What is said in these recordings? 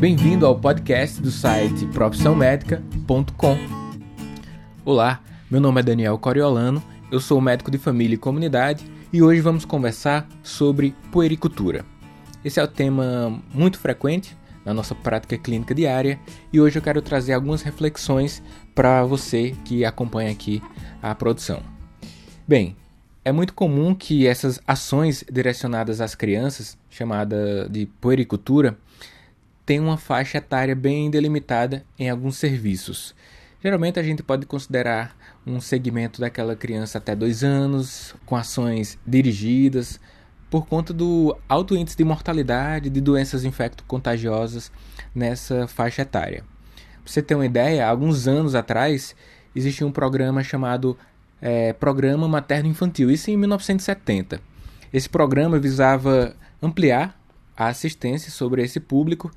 Bem-vindo ao podcast do site profissãomédica.com. Olá, meu nome é Daniel Coriolano, eu sou médico de família e comunidade e hoje vamos conversar sobre puericultura. Esse é o tema muito frequente na nossa prática clínica diária e hoje eu quero trazer algumas reflexões para você que acompanha aqui a produção. Bem, é muito comum que essas ações direcionadas às crianças, chamada de puericultura, tenham uma faixa etária bem delimitada em alguns serviços. Geralmente a gente pode considerar um segmento daquela criança até dois anos, com ações dirigidas, por conta do alto índice de mortalidade de doenças infecto-contagiosas nessa faixa etária. Para você ter uma ideia, alguns anos atrás existia um programa chamado é, Programa Materno Infantil, isso em 1970. Esse programa visava ampliar a assistência sobre esse público.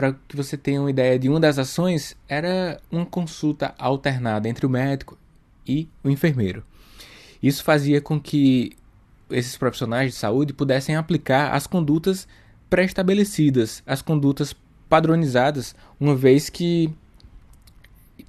Para que você tenha uma ideia de uma das ações, era uma consulta alternada entre o médico e o enfermeiro. Isso fazia com que esses profissionais de saúde pudessem aplicar as condutas pré-estabelecidas, as condutas padronizadas, uma vez que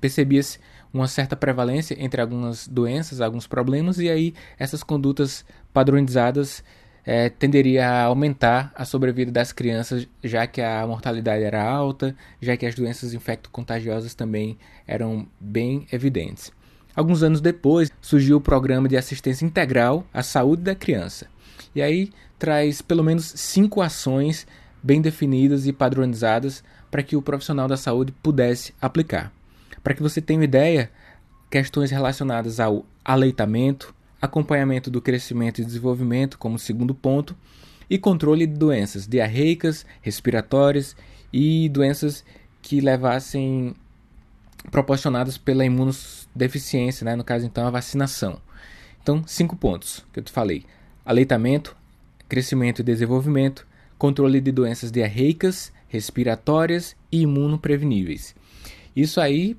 percebia-se uma certa prevalência entre algumas doenças, alguns problemas, e aí essas condutas padronizadas é, tenderia a aumentar a sobrevida das crianças, já que a mortalidade era alta, já que as doenças infecto-contagiosas também eram bem evidentes. Alguns anos depois, surgiu o programa de assistência integral à saúde da criança. E aí traz pelo menos cinco ações bem definidas e padronizadas para que o profissional da saúde pudesse aplicar. Para que você tenha uma ideia, questões relacionadas ao aleitamento, acompanhamento do crescimento e desenvolvimento como segundo ponto, e controle de doenças diarreicas, respiratórias e doenças que levassem proporcionadas pela imunodeficiência, né? no caso então a vacinação. Então, cinco pontos que eu te falei: aleitamento, crescimento e desenvolvimento, controle de doenças diarreicas, respiratórias e imunopreveníveis. Isso aí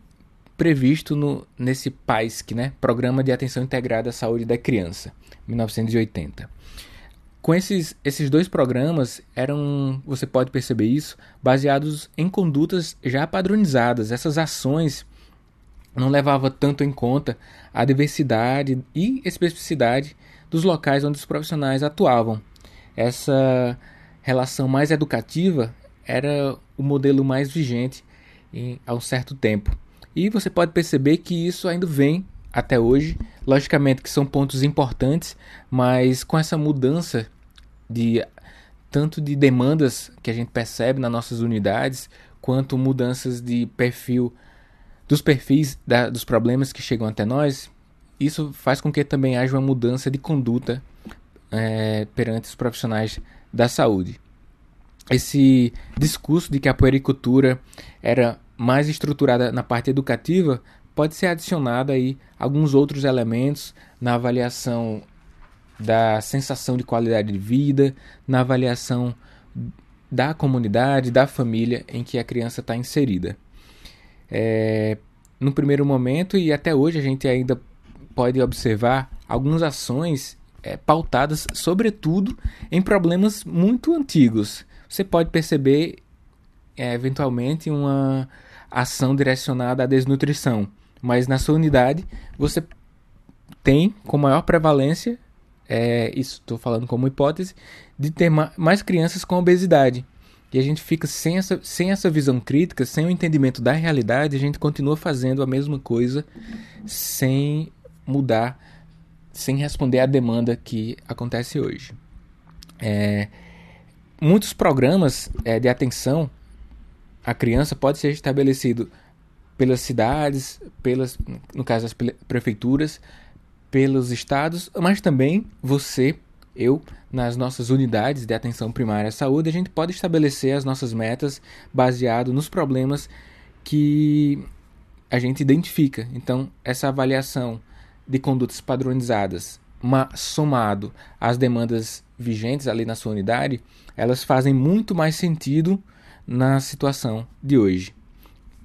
previsto no, nesse PAISC, né? Programa de Atenção Integrada à Saúde da Criança, 1980. Com esses, esses dois programas, eram, você pode perceber isso, baseados em condutas já padronizadas. Essas ações não levavam tanto em conta a diversidade e especificidade dos locais onde os profissionais atuavam. Essa relação mais educativa era o modelo mais vigente em, há um certo tempo. E você pode perceber que isso ainda vem até hoje. Logicamente que são pontos importantes, mas com essa mudança de tanto de demandas que a gente percebe nas nossas unidades, quanto mudanças de perfil dos perfis da, dos problemas que chegam até nós, isso faz com que também haja uma mudança de conduta é, perante os profissionais da saúde. Esse discurso de que a puericultura era mais estruturada na parte educativa, pode ser adicionado aí alguns outros elementos na avaliação da sensação de qualidade de vida, na avaliação da comunidade, da família em que a criança está inserida. É, no primeiro momento e até hoje a gente ainda pode observar algumas ações é, pautadas, sobretudo, em problemas muito antigos. Você pode perceber, é, eventualmente, uma ação direcionada à desnutrição, mas na sua unidade você tem com maior prevalência, é, isso estou falando como hipótese, de ter ma mais crianças com obesidade. E a gente fica sem essa, sem essa visão crítica, sem o entendimento da realidade, a gente continua fazendo a mesma coisa sem mudar, sem responder à demanda que acontece hoje. É, muitos programas é, de atenção a criança pode ser estabelecido pelas cidades, pelas, no caso das prefeituras, pelos estados, mas também você, eu, nas nossas unidades de atenção primária à saúde, a gente pode estabelecer as nossas metas baseado nos problemas que a gente identifica. Então, essa avaliação de condutas padronizadas, uma, somado às demandas vigentes ali na sua unidade, elas fazem muito mais sentido na situação de hoje.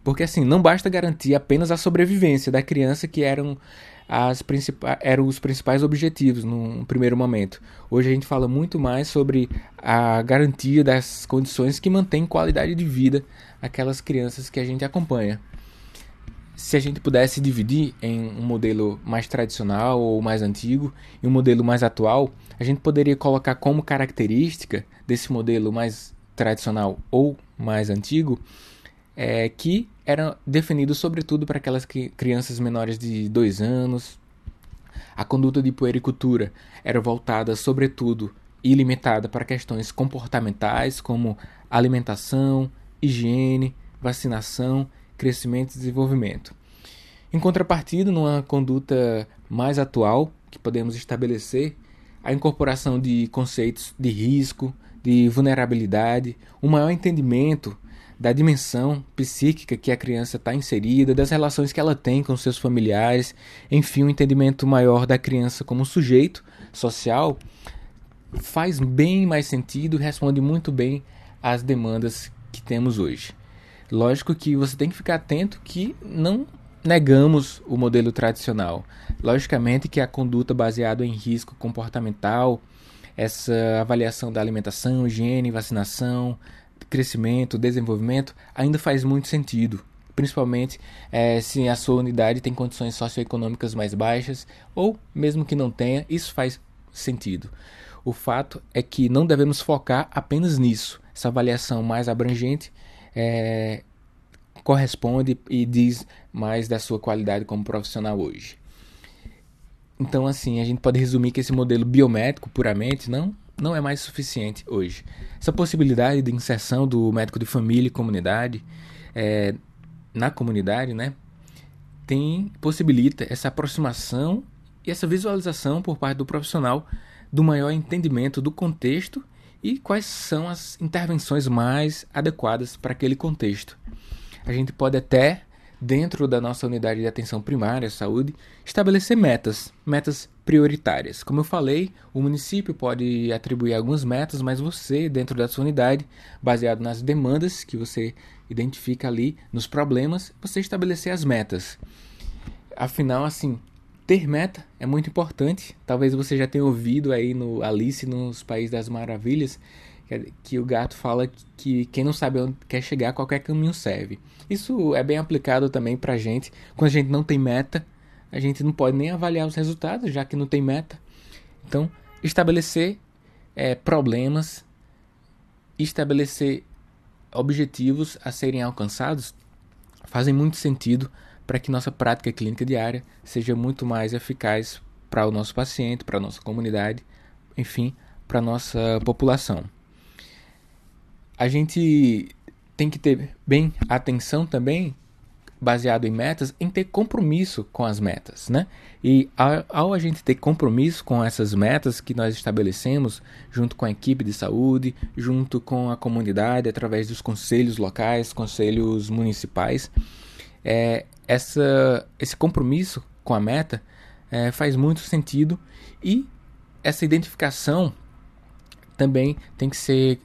Porque assim, não basta garantir apenas a sobrevivência da criança, que eram as eram os principais objetivos num primeiro momento. Hoje a gente fala muito mais sobre a garantia das condições que mantêm qualidade de vida aquelas crianças que a gente acompanha. Se a gente pudesse dividir em um modelo mais tradicional ou mais antigo e um modelo mais atual, a gente poderia colocar como característica desse modelo mais tradicional ou mais antigo é, que era definido sobretudo para aquelas que, crianças menores de 2 anos. A conduta de puericultura era voltada sobretudo e limitada para questões comportamentais como alimentação, higiene, vacinação, crescimento e desenvolvimento. Em contrapartida, numa conduta mais atual que podemos estabelecer, a incorporação de conceitos de risco, de vulnerabilidade, um maior entendimento da dimensão psíquica que a criança está inserida, das relações que ela tem com seus familiares, enfim, um entendimento maior da criança como sujeito social, faz bem mais sentido e responde muito bem às demandas que temos hoje. Lógico que você tem que ficar atento que não negamos o modelo tradicional. Logicamente que a conduta baseada em risco comportamental, essa avaliação da alimentação, higiene, vacinação, crescimento, desenvolvimento, ainda faz muito sentido. Principalmente é, se a sua unidade tem condições socioeconômicas mais baixas, ou mesmo que não tenha, isso faz sentido. O fato é que não devemos focar apenas nisso. Essa avaliação mais abrangente é, corresponde e diz mais da sua qualidade como profissional hoje. Então, assim, a gente pode resumir que esse modelo biométrico puramente não não é mais suficiente hoje. Essa possibilidade de inserção do médico de família e comunidade é, na comunidade, né, tem possibilita essa aproximação e essa visualização por parte do profissional do maior entendimento do contexto e quais são as intervenções mais adequadas para aquele contexto. A gente pode até dentro da nossa unidade de atenção primária, saúde, estabelecer metas, metas prioritárias. Como eu falei, o município pode atribuir algumas metas, mas você, dentro da sua unidade, baseado nas demandas que você identifica ali, nos problemas, você estabelecer as metas. Afinal, assim, ter meta é muito importante. Talvez você já tenha ouvido aí no Alice nos Países das Maravilhas que o gato fala que quem não sabe onde quer chegar, qualquer caminho serve. Isso é bem aplicado também pra gente. Quando a gente não tem meta, a gente não pode nem avaliar os resultados, já que não tem meta. Então, estabelecer é, problemas, estabelecer objetivos a serem alcançados fazem muito sentido para que nossa prática clínica diária seja muito mais eficaz para o nosso paciente, para a nossa comunidade, enfim, para a nossa população a gente tem que ter bem atenção também, baseado em metas, em ter compromisso com as metas, né? E ao, ao, a gente ter compromisso com essas metas que nós estabelecemos, junto com a equipe de saúde, junto com a comunidade, através dos conselhos locais, conselhos municipais, é, essa, esse compromisso com a meta é, faz muito sentido e essa identificação também tem que ser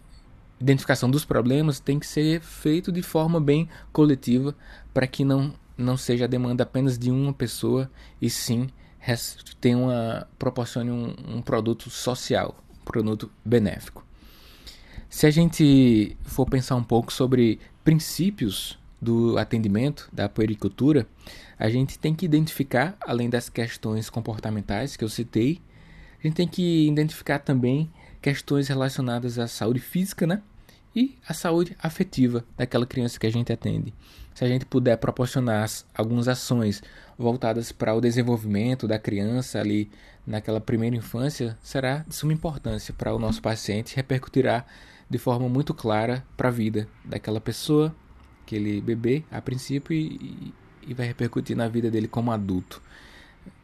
identificação dos problemas tem que ser feito de forma bem coletiva para que não, não seja a demanda apenas de uma pessoa e sim tenha uma, proporcione um, um produto social, um produto benéfico. Se a gente for pensar um pouco sobre princípios do atendimento da puericultura, a gente tem que identificar, além das questões comportamentais que eu citei, a gente tem que identificar também questões relacionadas à saúde física, né? E a saúde afetiva daquela criança que a gente atende. Se a gente puder proporcionar algumas ações voltadas para o desenvolvimento da criança ali naquela primeira infância, será de suma importância para o nosso paciente, repercutirá de forma muito clara para a vida daquela pessoa, aquele bebê a princípio e, e vai repercutir na vida dele como adulto.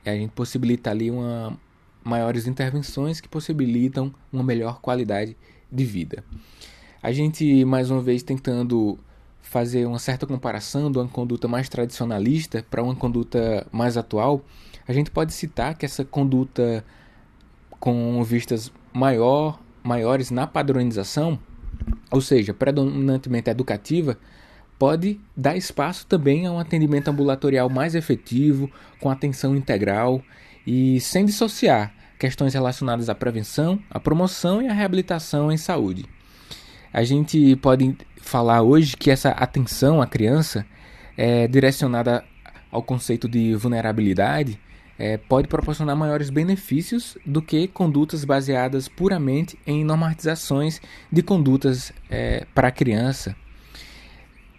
E a gente possibilita ali uma maiores intervenções que possibilitam uma melhor qualidade de vida. A gente, mais uma vez, tentando fazer uma certa comparação de uma conduta mais tradicionalista para uma conduta mais atual, a gente pode citar que essa conduta com vistas maior, maiores na padronização, ou seja, predominantemente educativa, pode dar espaço também a um atendimento ambulatorial mais efetivo, com atenção integral e sem dissociar questões relacionadas à prevenção, à promoção e à reabilitação em saúde. A gente pode falar hoje que essa atenção à criança é direcionada ao conceito de vulnerabilidade é, pode proporcionar maiores benefícios do que condutas baseadas puramente em normatizações de condutas é, para a criança.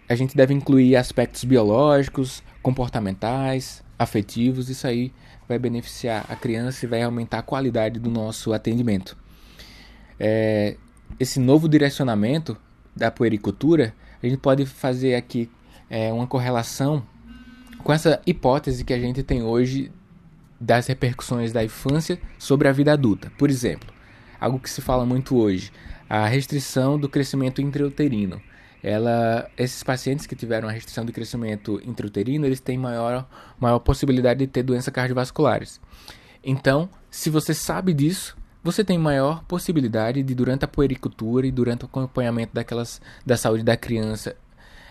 A gente deve incluir aspectos biológicos, comportamentais, afetivos, isso aí vai beneficiar a criança e vai aumentar a qualidade do nosso atendimento. É, esse novo direcionamento da puericultura, a gente pode fazer aqui é, uma correlação com essa hipótese que a gente tem hoje das repercussões da infância sobre a vida adulta. Por exemplo, algo que se fala muito hoje, a restrição do crescimento intrauterino ela, esses pacientes que tiveram a restrição de crescimento intrauterino, eles têm maior, maior possibilidade de ter doenças cardiovasculares. Então, se você sabe disso, você tem maior possibilidade de, durante a puericultura e durante o acompanhamento daquelas, da saúde da criança,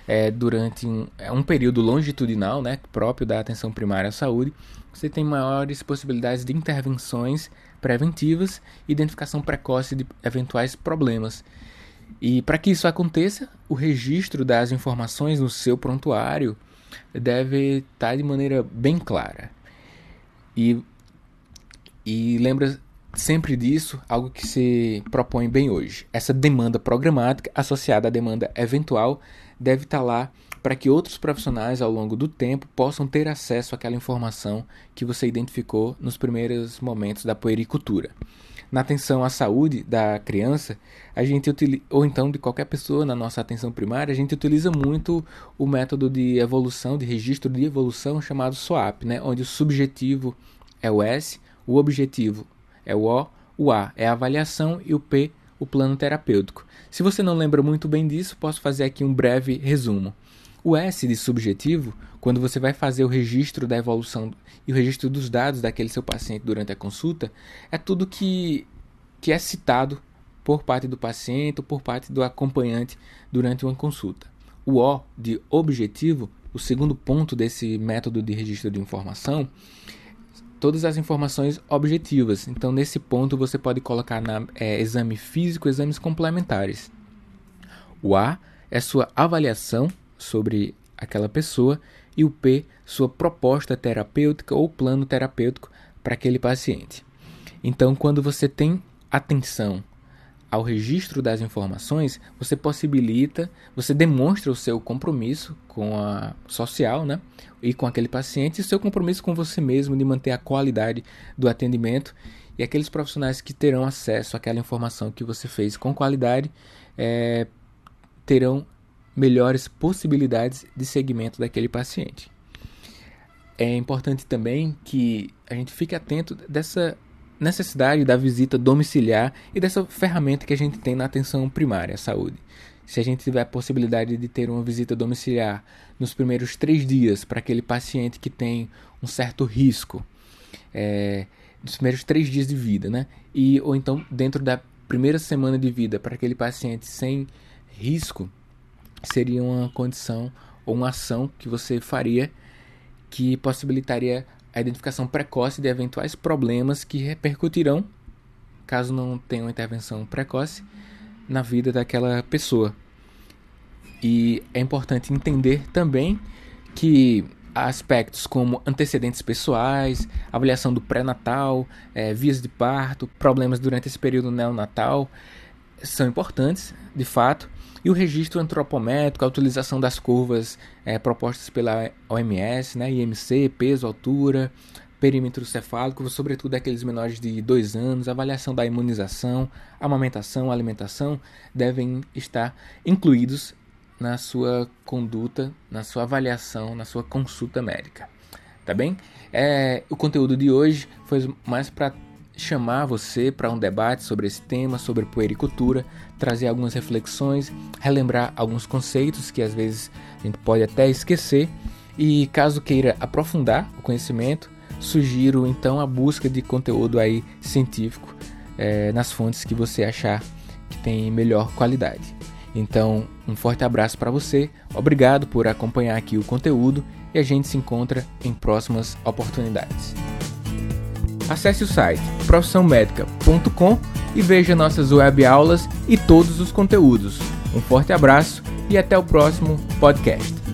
é, durante um, é um período longitudinal, né, próprio da atenção primária à saúde, você tem maiores possibilidades de intervenções preventivas e identificação precoce de eventuais problemas. E para que isso aconteça, o registro das informações no seu prontuário deve estar de maneira bem clara. E, e lembra sempre disso, algo que se propõe bem hoje. Essa demanda programática associada à demanda eventual deve estar lá para que outros profissionais ao longo do tempo possam ter acesso àquela informação que você identificou nos primeiros momentos da puericultura na atenção à saúde da criança, a gente utiliza, ou então de qualquer pessoa na nossa atenção primária, a gente utiliza muito o método de evolução, de registro de evolução chamado SWAP, né? onde o subjetivo é o S, o objetivo é o O, o A é a avaliação e o P o plano terapêutico. Se você não lembra muito bem disso, posso fazer aqui um breve resumo. O S de subjetivo, quando você vai fazer o registro da evolução e o registro dos dados daquele seu paciente durante a consulta, é tudo que, que é citado por parte do paciente ou por parte do acompanhante durante uma consulta. O O de objetivo, o segundo ponto desse método de registro de informação, todas as informações objetivas. Então, nesse ponto, você pode colocar na é, exame físico, exames complementares. O A é sua avaliação sobre aquela pessoa e o P, sua proposta terapêutica ou plano terapêutico para aquele paciente. Então, quando você tem atenção ao registro das informações, você possibilita, você demonstra o seu compromisso com a social, né? E com aquele paciente, e seu compromisso com você mesmo de manter a qualidade do atendimento. E aqueles profissionais que terão acesso àquela informação que você fez com qualidade é, terão melhores possibilidades de segmento daquele paciente. É importante também que a gente fique atento dessa necessidade da visita domiciliar e dessa ferramenta que a gente tem na atenção primária à saúde. Se a gente tiver a possibilidade de ter uma visita domiciliar nos primeiros três dias para aquele paciente que tem um certo risco, é, nos primeiros três dias de vida, né? E, ou então dentro da primeira semana de vida para aquele paciente sem risco, seria uma condição ou uma ação que você faria que possibilitaria a identificação precoce de eventuais problemas que repercutirão, caso não tenha uma intervenção precoce, na vida daquela pessoa. E é importante entender também que aspectos como antecedentes pessoais, avaliação do pré-natal, é, vias de parto, problemas durante esse período neonatal são importantes, de fato, e o registro antropométrico, a utilização das curvas é, propostas pela OMS, né, IMC, peso, altura, perímetro cefálico, sobretudo aqueles menores de 2 anos, avaliação da imunização, amamentação, alimentação, devem estar incluídos na sua conduta, na sua avaliação, na sua consulta médica. Tá bem? É, o conteúdo de hoje foi mais para chamar você para um debate sobre esse tema, sobre puericultura, trazer algumas reflexões, relembrar alguns conceitos que às vezes a gente pode até esquecer. E caso queira aprofundar o conhecimento, sugiro então a busca de conteúdo aí científico é, nas fontes que você achar que tem melhor qualidade. Então, um forte abraço para você, obrigado por acompanhar aqui o conteúdo e a gente se encontra em próximas oportunidades. Acesse o site profissãomedica.com e veja nossas web aulas e todos os conteúdos. Um forte abraço e até o próximo podcast.